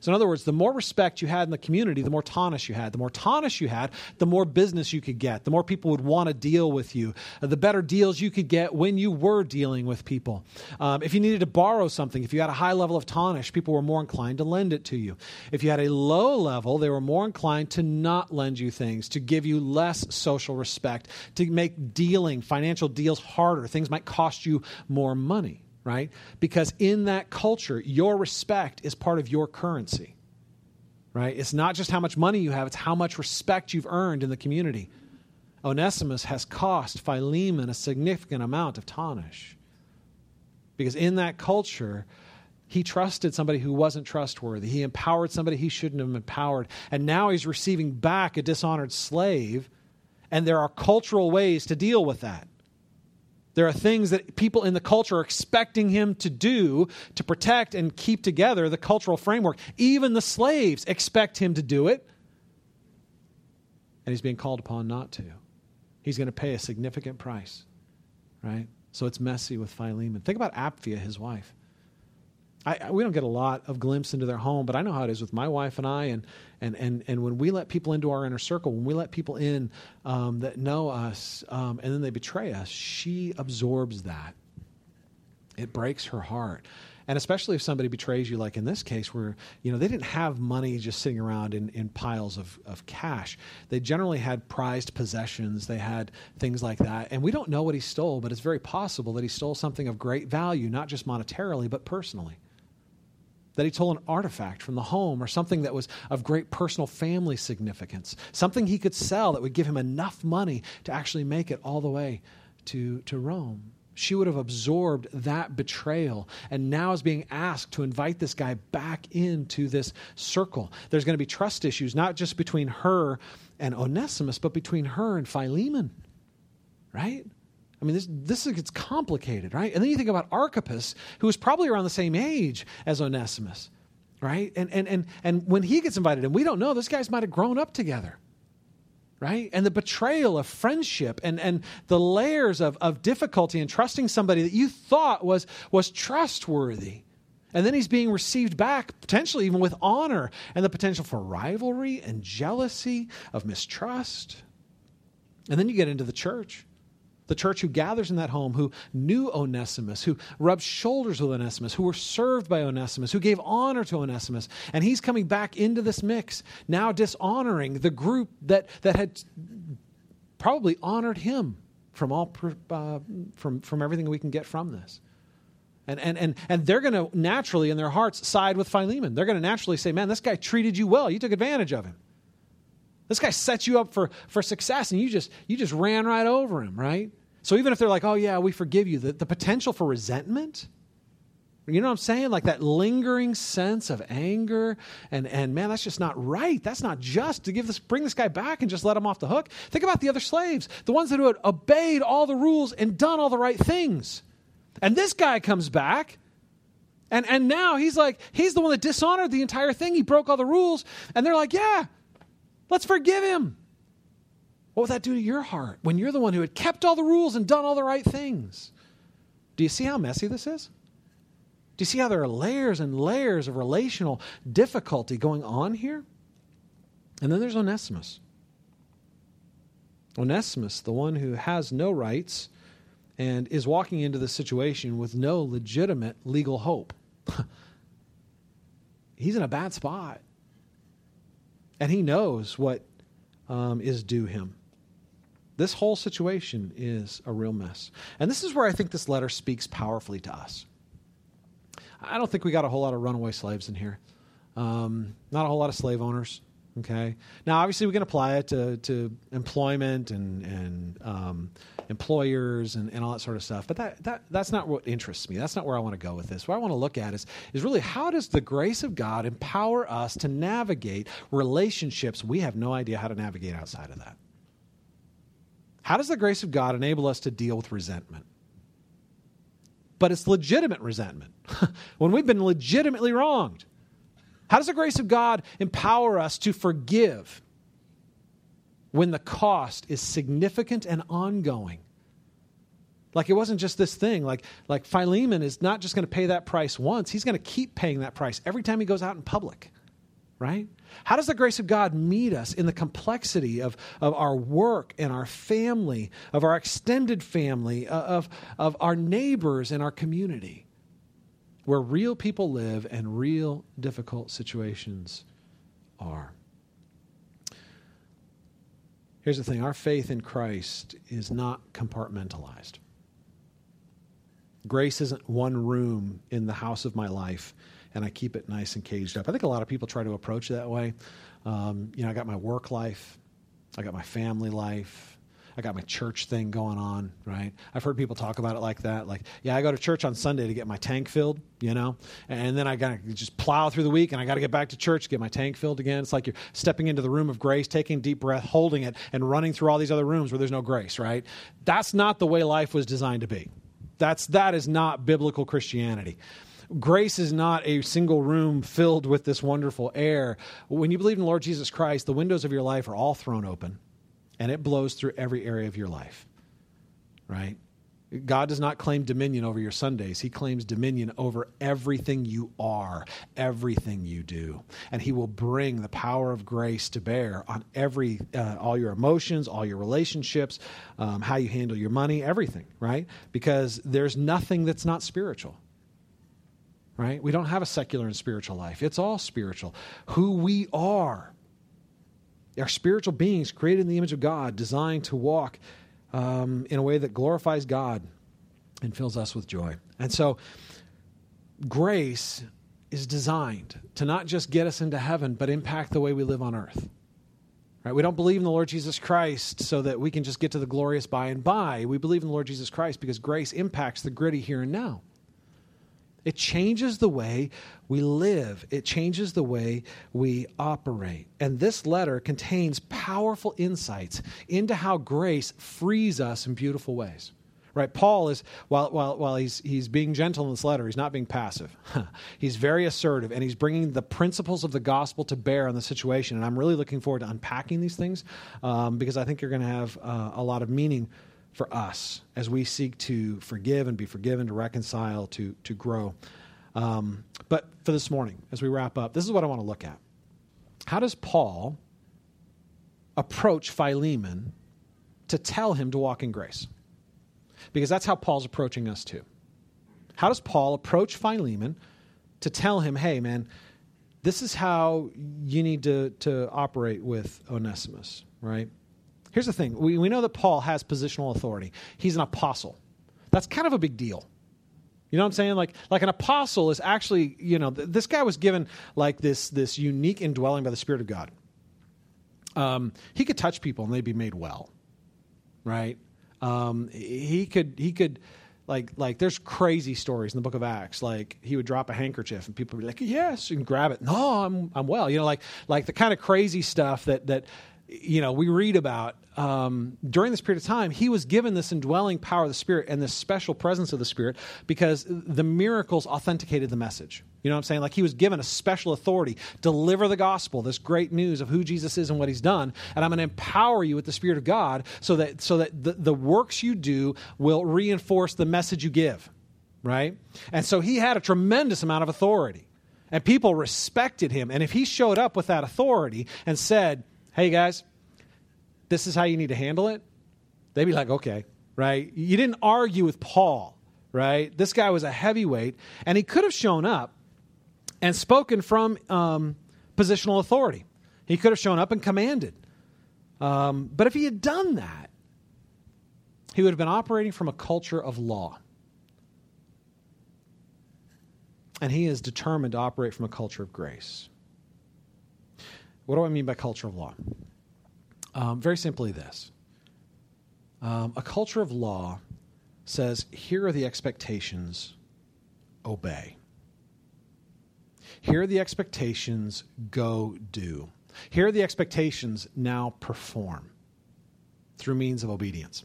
So, in other words, the more respect you had in the community, the more tonish you had. The more tonish you had, the more business you could get. The more people would want to deal with you. The better deals you could get when you were dealing with people. Um, if you needed to borrow something, if you had a high level of tonish, people were more inclined to lend it to you. If you had a low level, they were more inclined to not lend you things, to give you less social respect, to make dealing, financial deals harder. Things might cost you more money right? Because in that culture, your respect is part of your currency, right? It's not just how much money you have, it's how much respect you've earned in the community. Onesimus has cost Philemon a significant amount of tarnish. Because in that culture, he trusted somebody who wasn't trustworthy. He empowered somebody he shouldn't have empowered. And now he's receiving back a dishonored slave. And there are cultural ways to deal with that. There are things that people in the culture are expecting him to do to protect and keep together the cultural framework. Even the slaves expect him to do it. And he's being called upon not to. He's going to pay a significant price, right? So it's messy with Philemon. Think about Apphia, his wife. I, we don't get a lot of glimpse into their home, but I know how it is with my wife and I. And, and, and, and when we let people into our inner circle, when we let people in um, that know us um, and then they betray us, she absorbs that. It breaks her heart. And especially if somebody betrays you, like in this case, where you know they didn't have money just sitting around in, in piles of, of cash. They generally had prized possessions. They had things like that. And we don't know what he stole, but it's very possible that he stole something of great value, not just monetarily, but personally that he stole an artifact from the home or something that was of great personal family significance, something he could sell that would give him enough money to actually make it all the way to, to Rome. She would have absorbed that betrayal and now is being asked to invite this guy back into this circle. There's going to be trust issues, not just between her and Onesimus, but between her and Philemon, right? I mean, this, this gets complicated, right? And then you think about Archippus, who was probably around the same age as Onesimus, right? And, and, and, and when he gets invited, and we don't know, those guys might have grown up together, right? And the betrayal of friendship and, and the layers of, of difficulty in trusting somebody that you thought was, was trustworthy. And then he's being received back, potentially even with honor, and the potential for rivalry and jealousy, of mistrust. And then you get into the church the church who gathers in that home, who knew Onesimus, who rubbed shoulders with Onesimus, who were served by Onesimus, who gave honor to Onesimus. And he's coming back into this mix, now dishonoring the group that, that had probably honored him from, all, uh, from, from everything we can get from this. And, and, and, and they're going to naturally, in their hearts, side with Philemon. They're going to naturally say, Man, this guy treated you well. You took advantage of him. This guy set you up for, for success, and you just, you just ran right over him, right? So even if they're like, oh, yeah, we forgive you, the, the potential for resentment, you know what I'm saying? Like that lingering sense of anger, and, and man, that's just not right. That's not just to give this, bring this guy back and just let him off the hook. Think about the other slaves, the ones that had obeyed all the rules and done all the right things. And this guy comes back, and, and now he's like, he's the one that dishonored the entire thing. He broke all the rules, and they're like, yeah, let's forgive him. What would that do to your heart when you're the one who had kept all the rules and done all the right things? Do you see how messy this is? Do you see how there are layers and layers of relational difficulty going on here? And then there's Onesimus. Onesimus, the one who has no rights and is walking into the situation with no legitimate legal hope. He's in a bad spot. And he knows what um, is due him. This whole situation is a real mess. And this is where I think this letter speaks powerfully to us. I don't think we got a whole lot of runaway slaves in here. Um, not a whole lot of slave owners. Okay. Now, obviously, we can apply it to, to employment and, and um, employers and, and all that sort of stuff. But that, that, that's not what interests me. That's not where I want to go with this. What I want to look at is, is really how does the grace of God empower us to navigate relationships we have no idea how to navigate outside of that? How does the grace of God enable us to deal with resentment? But it's legitimate resentment when we've been legitimately wronged. How does the grace of God empower us to forgive when the cost is significant and ongoing? Like it wasn't just this thing. Like, like Philemon is not just going to pay that price once, he's going to keep paying that price every time he goes out in public, right? How does the grace of God meet us in the complexity of, of our work and our family, of our extended family, uh, of, of our neighbors and our community? where real people live and real difficult situations are. Here's the thing our faith in Christ is not compartmentalized. Grace isn't one room in the house of my life and I keep it nice and caged up. I think a lot of people try to approach that way. Um, you know, I got my work life, I got my family life, I got my church thing going on, right? I've heard people talk about it like that. Like, yeah, I go to church on Sunday to get my tank filled, you know, and then I got to just plow through the week and I got to get back to church get my tank filled again. It's like you're stepping into the room of grace, taking deep breath, holding it, and running through all these other rooms where there's no grace, right? That's not the way life was designed to be. That's, that is not biblical Christianity grace is not a single room filled with this wonderful air. When you believe in the Lord Jesus Christ, the windows of your life are all thrown open and it blows through every area of your life, right? God does not claim dominion over your Sundays. He claims dominion over everything you are, everything you do. And He will bring the power of grace to bear on every, uh, all your emotions, all your relationships, um, how you handle your money, everything, right? Because there's nothing that's not spiritual, right? We don't have a secular and spiritual life, it's all spiritual. Who we are are spiritual beings created in the image of God, designed to walk um, in a way that glorifies God and fills us with joy. And so, grace is designed to not just get us into heaven, but impact the way we live on earth. Right? We don't believe in the Lord Jesus Christ so that we can just get to the glorious by and by. We believe in the Lord Jesus Christ because grace impacts the gritty here and now. It changes the way we live, it changes the way we operate. And this letter contains powerful insights into how grace frees us in beautiful ways. Right? Paul is, while, while, while he's, he's being gentle in this letter, he's not being passive. he's very assertive and he's bringing the principles of the gospel to bear on the situation. And I'm really looking forward to unpacking these things um, because I think you're going to have uh, a lot of meaning for us as we seek to forgive and be forgiven, to reconcile, to, to grow. Um, but for this morning, as we wrap up, this is what I want to look at. How does Paul approach Philemon to tell him to walk in grace? Because that's how Paul's approaching us too. How does Paul approach Philemon to tell him, hey, man, this is how you need to, to operate with Onesimus, right? Here's the thing we, we know that Paul has positional authority, he's an apostle. That's kind of a big deal. You know what I'm saying? Like, like an apostle is actually, you know, th- this guy was given like this, this unique indwelling by the Spirit of God. Um, he could touch people and they'd be made well, right? Um, he could, he could, like, like there's crazy stories in the book of Acts. Like he would drop a handkerchief and people would be like, yes, and grab it. No, I'm, I'm well. You know, like, like the kind of crazy stuff that, that, you know, we read about um, during this period of time, he was given this indwelling power of the Spirit and this special presence of the Spirit because the miracles authenticated the message. You know what I'm saying? Like he was given a special authority, deliver the gospel, this great news of who Jesus is and what he's done, and I'm going to empower you with the Spirit of God so that so that the, the works you do will reinforce the message you give, right? And so he had a tremendous amount of authority, and people respected him. And if he showed up with that authority and said, hey guys, this is how you need to handle it, they'd be like, okay, right? You didn't argue with Paul, right? This guy was a heavyweight, and he could have shown up and spoken from um, positional authority. He could have shown up and commanded. Um, but if he had done that, he would have been operating from a culture of law. And he is determined to operate from a culture of grace. What do I mean by culture of law? Um, very simply, this um, a culture of law says, here are the expectations, obey. Here are the expectations, go do. Here are the expectations, now perform through means of obedience.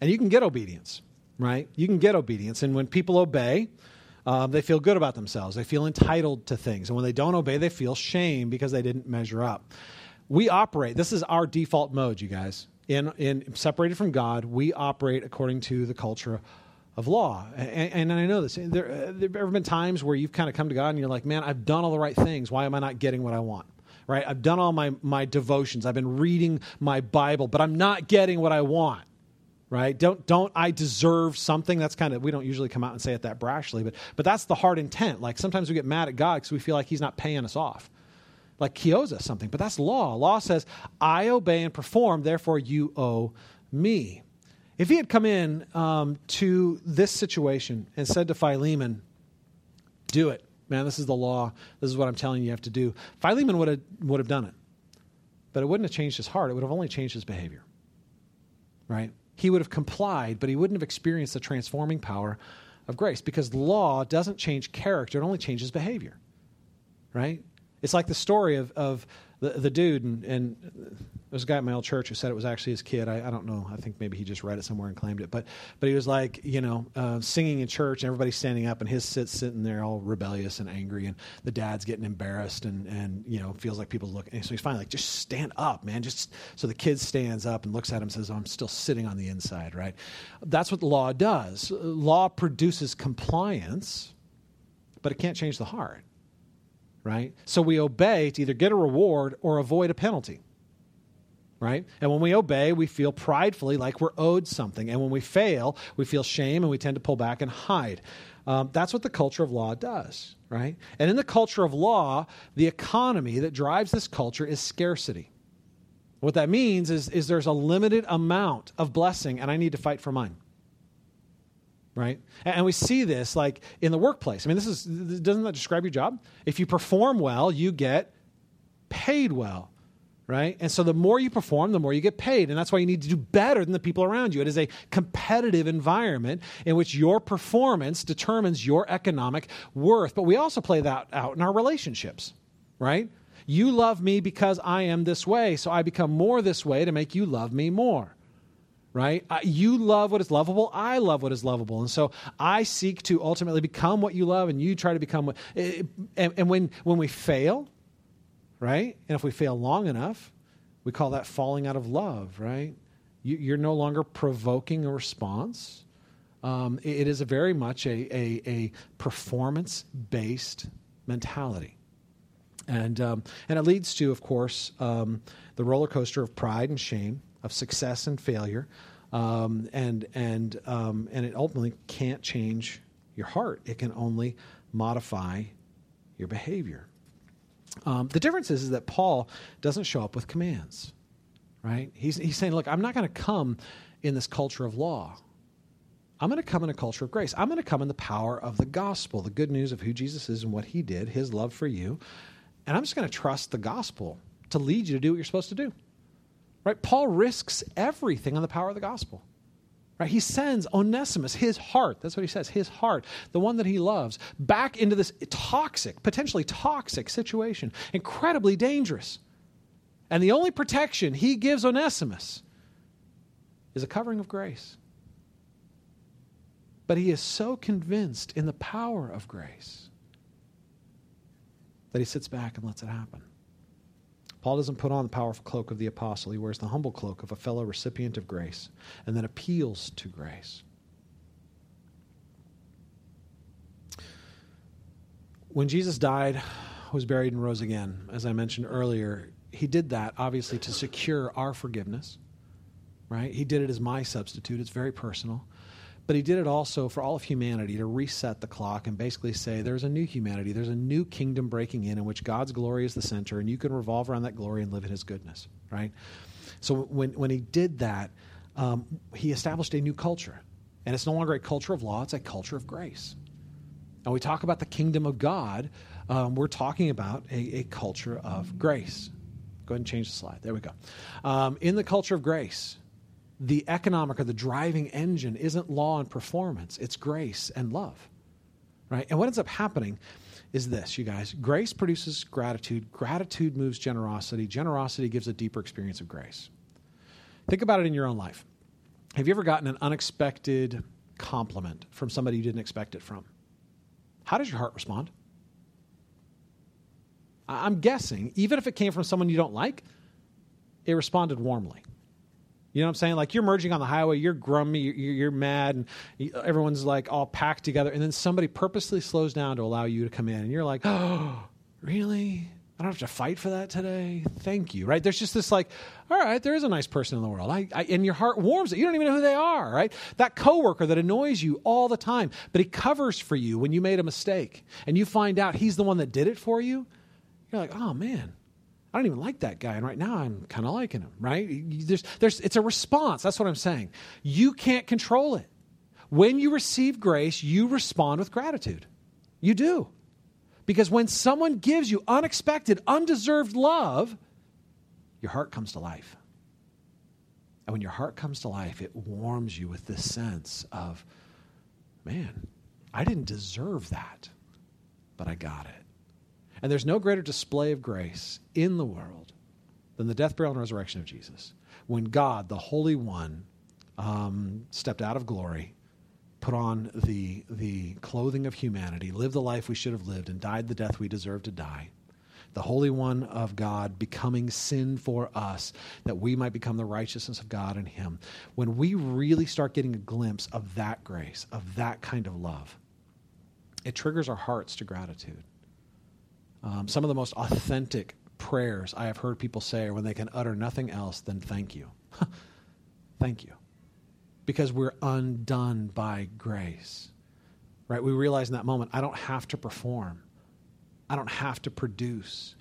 And you can get obedience, right? You can get obedience. And when people obey, um, they feel good about themselves. They feel entitled to things. And when they don't obey, they feel shame because they didn't measure up. We operate, this is our default mode, you guys. In, in separated from God, we operate according to the culture of law. And, and I know this. There, uh, there have been times where you've kind of come to God and you're like, man, I've done all the right things. Why am I not getting what I want? Right? I've done all my, my devotions. I've been reading my Bible, but I'm not getting what I want. Right? Don't don't I deserve something? That's kind of we don't usually come out and say it that brashly, but but that's the hard intent. Like sometimes we get mad at God because we feel like He's not paying us off like he owes us something. But that's law. Law says, I obey and perform, therefore you owe me. If he had come in um, to this situation and said to Philemon, Do it, man, this is the law, this is what I'm telling you you have to do, Philemon would have, would have done it. But it wouldn't have changed his heart, it would have only changed his behavior. Right? He would have complied, but he wouldn't have experienced the transforming power of grace because law doesn't change character, it only changes behavior. Right? It's like the story of, of the, the dude, and, and there's a guy at my old church who said it was actually his kid. I, I, don't know. I think maybe he just read it somewhere and claimed it. But but he was like, you know, uh, singing in church, and everybody's standing up, and his sits sitting there all rebellious and angry, and the dad's getting embarrassed, and and you know feels like people's looking. And so he's finally like, just stand up, man. Just so the kid stands up and looks at him and says, oh, I'm still sitting on the inside, right? That's what the law does. Law produces compliance, but it can't change the heart right? So we obey to either get a reward or avoid a penalty, right? And when we obey, we feel pridefully like we're owed something. And when we fail, we feel shame and we tend to pull back and hide. Um, that's what the culture of law does, right? And in the culture of law, the economy that drives this culture is scarcity. What that means is, is there's a limited amount of blessing, and I need to fight for mine right? And we see this like in the workplace. I mean, this is doesn't that describe your job? If you perform well, you get paid well, right? And so the more you perform, the more you get paid, and that's why you need to do better than the people around you. It is a competitive environment in which your performance determines your economic worth. But we also play that out in our relationships, right? You love me because I am this way, so I become more this way to make you love me more right? you love what is lovable. I love what is lovable. And so I seek to ultimately become what you love, and you try to become what. Eh, and, and when, when we fail, right? And if we fail long enough, we call that falling out of love, right? You, are no longer provoking a response. Um, it is a very much a, a, a performance based mentality. And, um, and it leads to, of course, um, the roller coaster of pride and shame of success and failure, um, and and um, and it ultimately can't change your heart. It can only modify your behavior. Um, the difference is, is that Paul doesn't show up with commands, right? He's he's saying, look, I'm not going to come in this culture of law. I'm going to come in a culture of grace. I'm going to come in the power of the gospel, the good news of who Jesus is and what he did, his love for you. And I'm just going to trust the gospel to lead you to do what you're supposed to do. Right? Paul risks everything on the power of the gospel. Right? He sends Onesimus, his heart, that's what he says, his heart, the one that he loves, back into this toxic, potentially toxic situation, incredibly dangerous. And the only protection he gives Onesimus is a covering of grace. But he is so convinced in the power of grace that he sits back and lets it happen. Paul doesn't put on the powerful cloak of the apostle. He wears the humble cloak of a fellow recipient of grace and then appeals to grace. When Jesus died, was buried, and rose again, as I mentioned earlier, he did that obviously to secure our forgiveness, right? He did it as my substitute. It's very personal. But he did it also for all of humanity to reset the clock and basically say there's a new humanity, there's a new kingdom breaking in in which God's glory is the center, and you can revolve around that glory and live in his goodness, right? So when, when he did that, um, he established a new culture. And it's no longer a culture of law, it's a culture of grace. And we talk about the kingdom of God. um, we're talking about a, a, culture of grace. Go ahead and change the slide. There we go. Um, in the culture of grace, the economic or the driving engine isn't law and performance, it's grace and love. Right? And what ends up happening is this, you guys grace produces gratitude, gratitude moves generosity, generosity gives a deeper experience of grace. Think about it in your own life. Have you ever gotten an unexpected compliment from somebody you didn't expect it from? How does your heart respond? I'm guessing, even if it came from someone you don't like, it responded warmly. You know what I'm saying? Like you're merging on the highway, you're grummy, you're, you're mad, and everyone's like all packed together, and then somebody purposely slows down to allow you to come in, and you're like, oh, really? I don't have to fight for that today. Thank you. Right? There's just this like, all right, there is a nice person in the world. I, I, and your heart warms it. You don't even know who they are, right? That coworker that annoys you all the time, but he covers for you when you made a mistake, and you find out he's the one that did it for you. You're like, oh man, I don't even like that guy, and right now I'm kind of liking him, right? There's, there's, it's a response. That's what I'm saying. You can't control it. When you receive grace, you respond with gratitude. You do. Because when someone gives you unexpected, undeserved love, your heart comes to life. And when your heart comes to life, it warms you with this sense of, man, I didn't deserve that, but I got it. And there's no greater display of grace in the world than the death, burial, and resurrection of Jesus. When God, the Holy One, um, stepped out of glory, put on the, the clothing of humanity, lived the life we should have lived, and died the death we deserved to die. The Holy One of God becoming sin for us, that we might become the righteousness of God in Him. When we really start getting a glimpse of that grace, of that kind of love, it triggers our hearts to gratitude. Um, some of the most authentic prayers I have heard people say are when they can utter nothing else than thank you. thank you. Because we're undone by grace. Right? We realize in that moment, I don't have to perform. I don't have to produce.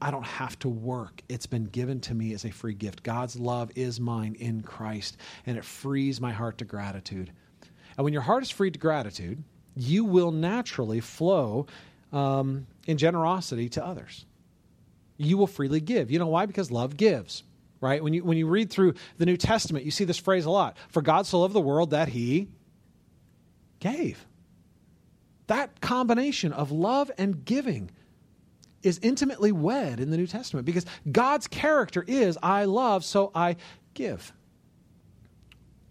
I don't have to work. It's been given to me as a free gift. God's love is mine in Christ, and it frees my heart to gratitude. And when your heart is free to gratitude, you will naturally flow um, in generosity to others. You will freely give. You know why? Because love gives, right? When you, when you read through the New Testament, you see this phrase a lot For God so loved the world that he gave. That combination of love and giving is intimately wed in the New Testament because God's character is I love, so I give.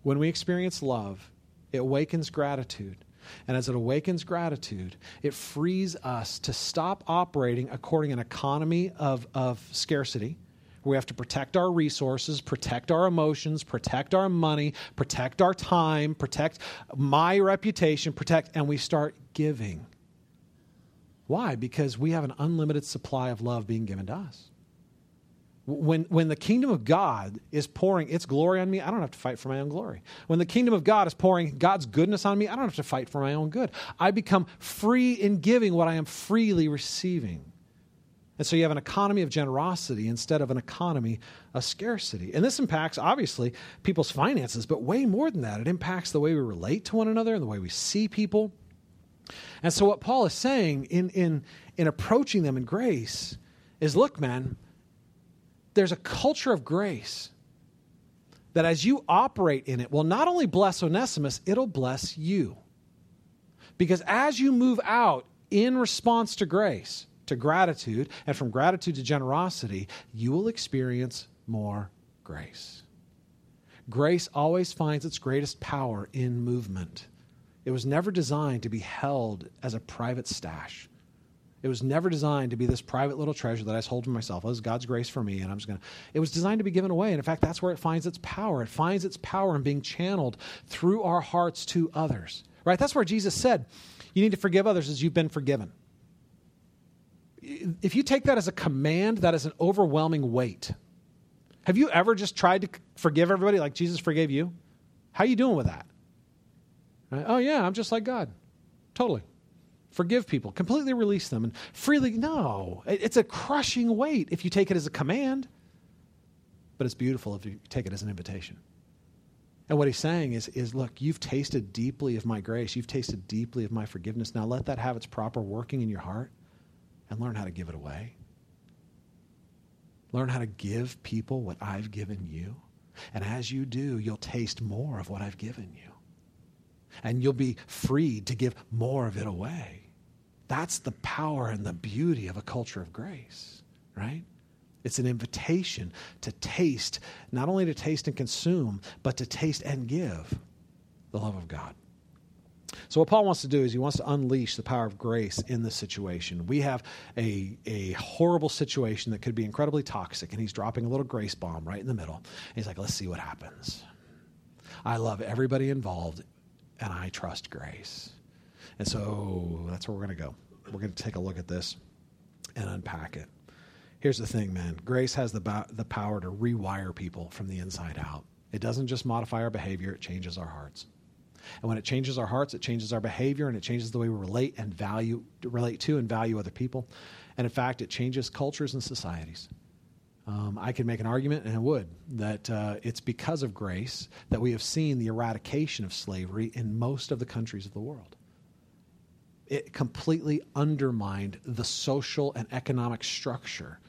When we experience love, it awakens gratitude. And as it awakens gratitude, it frees us to stop operating according an economy of, of scarcity. We have to protect our resources, protect our emotions, protect our money, protect our time, protect my reputation, protect, and we start giving. Why? Because we have an unlimited supply of love being given to us. When, when the kingdom of God is pouring its glory on me, I don't have to fight for my own glory. When the kingdom of God is pouring God's goodness on me, I don't have to fight for my own good. I become free in giving what I am freely receiving. And so you have an economy of generosity instead of an economy of scarcity. And this impacts, obviously, people's finances, but way more than that. It impacts the way we relate to one another and the way we see people. And so, what Paul is saying in, in, in approaching them in grace is look, man, there's a culture of grace that as you operate in it will not only bless Onesimus, it'll bless you. Because as you move out in response to grace, to gratitude, and from gratitude to generosity, you will experience more grace. Grace always finds its greatest power in movement. It was never designed to be held as a private stash. It was never designed to be this private little treasure that I hold for myself. This is God's grace for me, and I'm just going to. It was designed to be given away. And in fact, that's where it finds its power. It finds its power in being channeled through our hearts to others. Right? That's where Jesus said, You need to forgive others as you've been forgiven. If you take that as a command, that is an overwhelming weight. Have you ever just tried to forgive everybody like Jesus forgave you? How are you doing with that? Right? Oh, yeah, I'm just like God. Totally forgive people, completely release them, and freely. No, it's a crushing weight if you take it as a command, but it's beautiful if you take it as an invitation. And what he's saying is, is look, you've tasted deeply of my grace. You've tasted deeply of my forgiveness. Now let that have its proper working in your heart. and learn how to give it away. Learn how to give people what I've given you. And as you do, you'll taste more of what I've given you. And you'll be freed to give more of it away. That's the power and the beauty of a culture of grace, right? It's an invitation to taste, not only to taste and consume, but to taste and give the love of God. So, what Paul wants to do is he wants to unleash the power of grace in this situation. We have a, a horrible situation that could be incredibly toxic, and he's dropping a little grace bomb right in the middle. He's like, let's see what happens. I love everybody involved, and I trust grace. And so that's where we're going to go. We're going to take a look at this and unpack it. Here's the thing, man grace has the, the power to rewire people from the inside out. It doesn't just modify our behavior, it changes our hearts. And when it changes our hearts, it changes our behavior and it changes the way we relate and value relate to and value other people. And in fact, it changes cultures and societies. Um, I could make an argument, and I would, that uh, it's because of grace that we have seen the eradication of slavery in most of the countries of the world it completely undermined the social and economic structure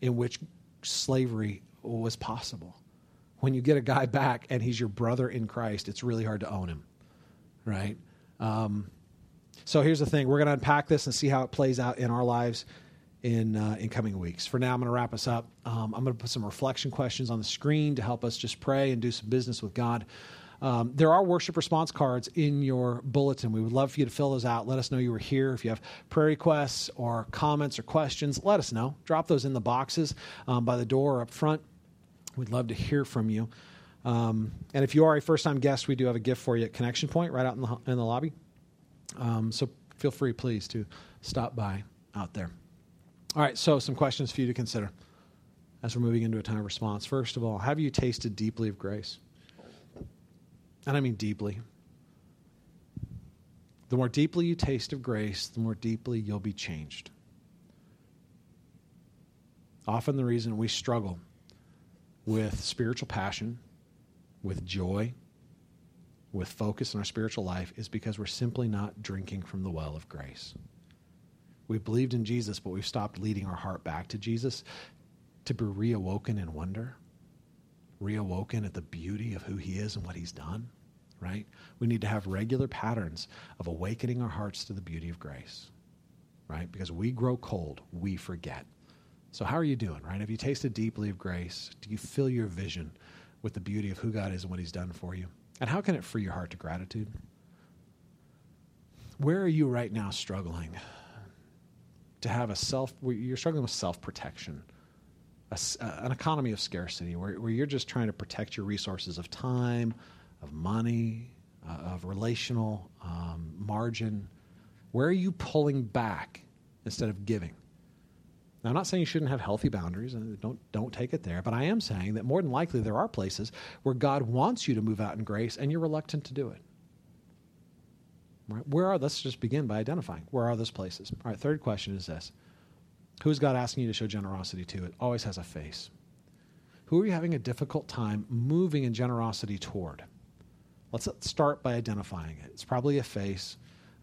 in which slavery was possible. When you get a guy back and he's your brother in Christ, it's really hard to own him, right? Um, so here's the thing: we're going to unpack this and see how it plays out in our lives in uh, in coming weeks. For now, I'm going to wrap us up. Um, I'm going to put some reflection questions on the screen to help us just pray and do some business with God. Um, there are worship response cards in your bulletin. We would love for you to fill those out. Let us know you were here. If you have prayer requests or comments or questions, let us know. Drop those in the boxes um, by the door or up front. We'd love to hear from you. Um, and if you are a first time guest, we do have a gift for you at Connection Point right out in the, in the lobby. Um, so feel free, please, to stop by out there. All right, so some questions for you to consider as we're moving into a time of response. First of all, have you tasted deeply of grace? And I mean deeply. The more deeply you taste of grace, the more deeply you'll be changed. Often, the reason we struggle with spiritual passion, with joy, with focus in our spiritual life is because we're simply not drinking from the well of grace. We've believed in Jesus, but we've stopped leading our heart back to Jesus to be reawoken in wonder, reawoken at the beauty of who he is and what he's done right? We need to have regular patterns of awakening our hearts to the beauty of grace, right? Because we grow cold, we forget. So, how are you doing, right? Have you tasted deeply of grace? Do you fill your vision with the beauty of who God is and what He's done for you? And how can it free your heart to gratitude? Where are you right now struggling to have a self, you're struggling with self protection? an economy of scarcity where, where you're just trying to protect your resources of time, of money, uh, of relational um, margin? Where are you pulling back instead of giving? Now, I'm not saying you shouldn't have healthy boundaries, and don't don't take it there. But I am saying that more than likely there are places where God wants you to move out in grace, and you're reluctant to do it. Right? Where are? Let's just begin by identifying where are those places. All right. Third question is this: Who is God asking you to show generosity to? It always has a face. Who are you having a difficult time moving in generosity toward? Let's start by identifying it. It's probably a face,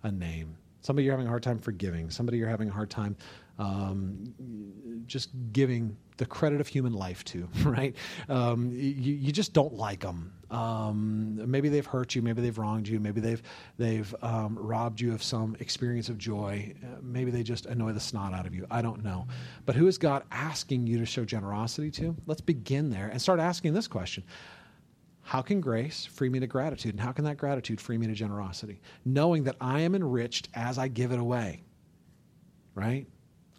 a name. Somebody you're having a hard time forgiving. Somebody you're having a hard time um, just giving the credit of human life to, right? Um, you, you, just don't like them. Um, maybe they've hurt you. Maybe they've wronged you. Maybe they've they've um, robbed you of some experience of joy. Uh, maybe they just annoy the snot out of you. I don't know. But who is God asking you to show generosity to? Let's begin there and start asking this question how can grace free me to gratitude? And how can that gratitude free me to generosity? Knowing that I am enriched as I give it away, right?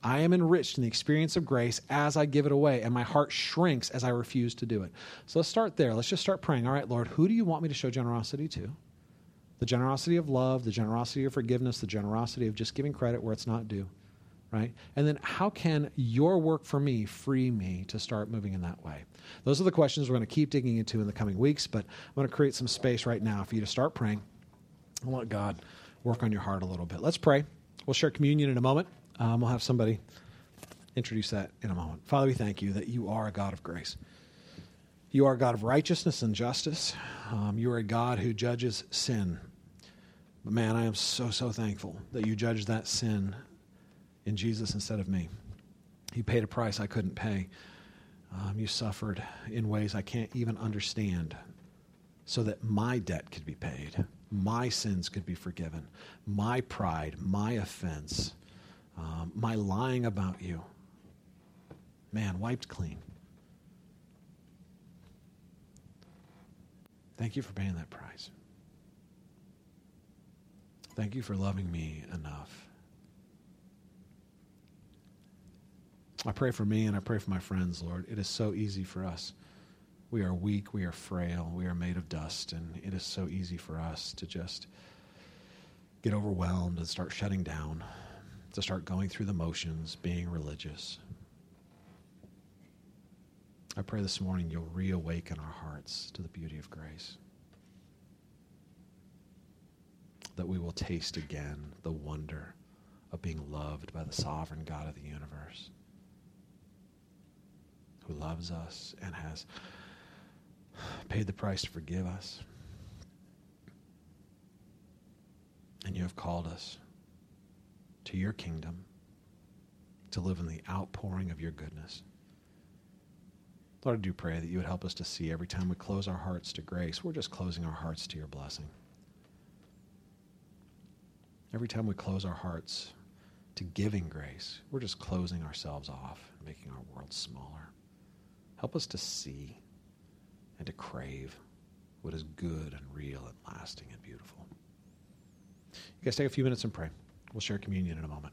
I am enriched in the experience of grace as I give it away, and my heart shrinks as I refuse to do it. So let's start there. Let's just start praying. All right, Lord, who do you want me to show generosity to? The generosity of love, the generosity of forgiveness, the generosity of just giving credit where it's not due right? And then how can your work for me free me to start moving in that way? Those are the questions we're going to keep digging into in the coming weeks, but I'm going to create some space right now for you to start praying and let God work on your heart a little bit. Let's pray. We'll share communion in a moment. Um, we'll have somebody introduce that in a moment. Father, we thank you that you are a God of grace. You are a God of righteousness and justice. Um, you are a God who judges sin. But man, I am so, so thankful that you judge that sin in Jesus instead of me. You paid a price I couldn't pay. Um, you suffered in ways I can't even understand so that my debt could be paid, my sins could be forgiven, my pride, my offense, um, my lying about you. Man, wiped clean. Thank you for paying that price. Thank you for loving me enough. I pray for me and I pray for my friends, Lord. It is so easy for us. We are weak, we are frail, we are made of dust, and it is so easy for us to just get overwhelmed and start shutting down, to start going through the motions, being religious. I pray this morning you'll reawaken our hearts to the beauty of grace. That we will taste again the wonder of being loved by the sovereign God of the universe, who loves us and has paid the price to forgive us. And you have called us to your kingdom to live in the outpouring of your goodness. Lord, I do pray that you would help us to see every time we close our hearts to grace, we're just closing our hearts to your blessing. Every time we close our hearts to giving grace, we're just closing ourselves off making our world smaller. Help us to see and to crave what is good and real and lasting and beautiful. You guys take a few minutes and pray. We'll share communion in a moment.